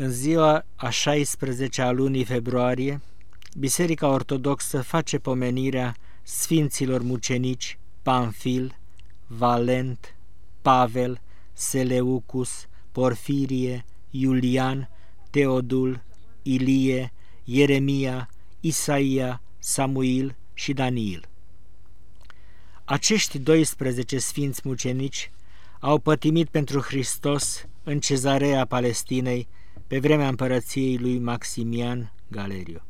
În ziua a 16 a lunii februarie, Biserica Ortodoxă face pomenirea Sfinților Mucenici Panfil, Valent, Pavel, Seleucus, Porfirie, Iulian, Teodul, Ilie, Ieremia, Isaia, Samuil și Daniil. Acești 12 sfinți mucenici au pătimit pentru Hristos în cezarea Palestinei pe vremea împărăției lui Maximian Galeriu.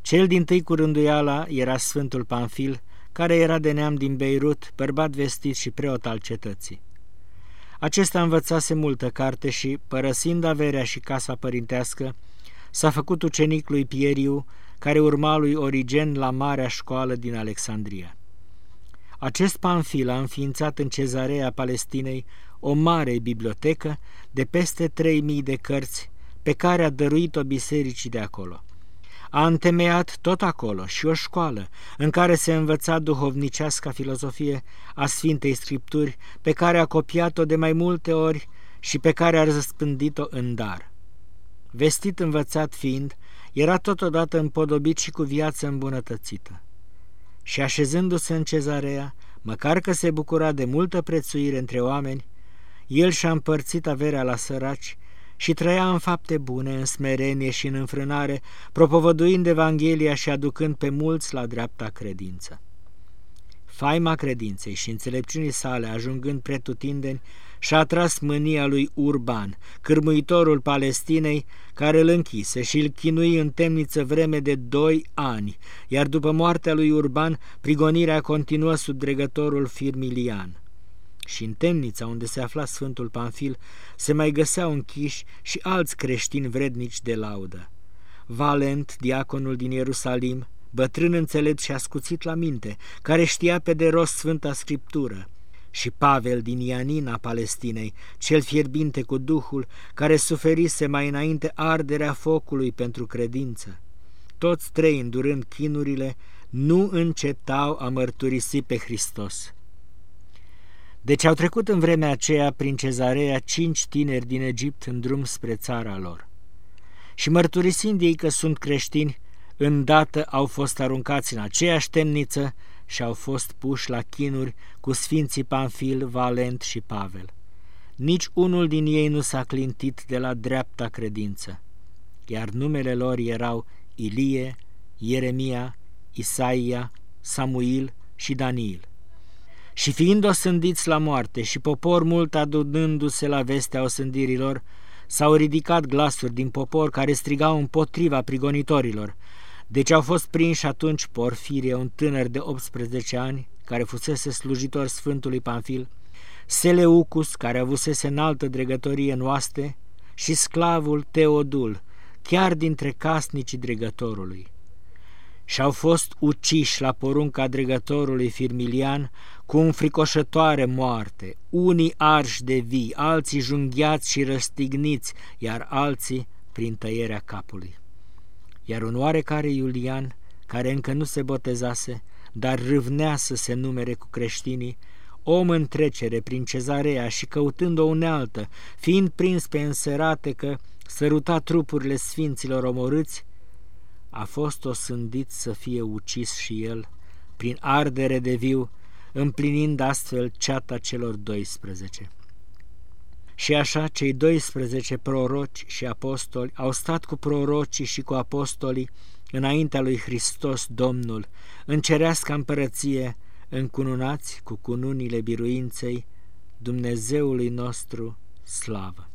Cel din tâi cu rânduiala era Sfântul Panfil, care era de neam din Beirut, bărbat vestit și preot al cetății. Acesta învățase multă carte și, părăsind averea și casa părintească, s-a făcut ucenic lui Pieriu, care urma lui Origen la marea școală din Alexandria. Acest Panfil a înființat în cezarea Palestinei o mare bibliotecă de peste 3000 de cărți pe care a dăruit-o bisericii de acolo. A întemeiat tot acolo și o școală în care se învăța duhovnicească filozofie a Sfintei Scripturi, pe care a copiat-o de mai multe ori și pe care a răspândit-o în dar. Vestit învățat fiind, era totodată împodobit și cu viață îmbunătățită. Și așezându-se în cezarea, măcar că se bucura de multă prețuire între oameni, el și-a împărțit averea la săraci și trăia în fapte bune, în smerenie și în înfrânare, propovăduind Evanghelia și aducând pe mulți la dreapta credință. Faima credinței și înțelepciunii sale, ajungând pretutindeni, și-a atras mânia lui Urban, cârmuitorul Palestinei, care îl închise și îl chinui în temniță vreme de doi ani, iar după moartea lui Urban, prigonirea continuă sub dregătorul Firmilian și în temnița unde se afla Sfântul Panfil se mai găseau închiși și alți creștini vrednici de laudă. Valent, diaconul din Ierusalim, bătrân înțelept și ascuțit la minte, care știa pe de rost Sfânta Scriptură, și Pavel din Ianina Palestinei, cel fierbinte cu Duhul, care suferise mai înainte arderea focului pentru credință. Toți trei, îndurând chinurile, nu încetau a mărturisi pe Hristos. Deci au trecut în vremea aceea prin cezarea cinci tineri din Egipt în drum spre țara lor. Și mărturisind ei că sunt creștini, îndată au fost aruncați în aceeași temniță și au fost puși la chinuri cu sfinții Panfil, Valent și Pavel. Nici unul din ei nu s-a clintit de la dreapta credință, iar numele lor erau Ilie, Ieremia, Isaia, Samuil și Daniil. Și fiind osândiți la moarte și popor mult adunându-se la vestea osândirilor, s-au ridicat glasuri din popor care strigau împotriva prigonitorilor. Deci au fost prinși atunci Porfirie, un tânăr de 18 ani, care fusese slujitor Sfântului Panfil, Seleucus, care avusese înaltă dregătorie în oaste, și sclavul Teodul, chiar dintre casnicii dregătorului și au fost uciși la porunca dregătorului Firmilian cu un fricoșătoare moarte, unii arși de vii, alții junghiați și răstigniți, iar alții prin tăierea capului. Iar un oarecare Iulian, care încă nu se botezase, dar râvnea să se numere cu creștinii, om în trecere prin cezarea și căutând o unealtă, fiind prins pe înserate că săruta trupurile sfinților omorâți, a fost osândit să fie ucis și el, prin ardere de viu, împlinind astfel ceata celor 12. Și așa cei 12 proroci și apostoli au stat cu prorocii și cu apostolii înaintea lui Hristos Domnul, în cerească împărăție, încununați cu cununile biruinței Dumnezeului nostru slavă.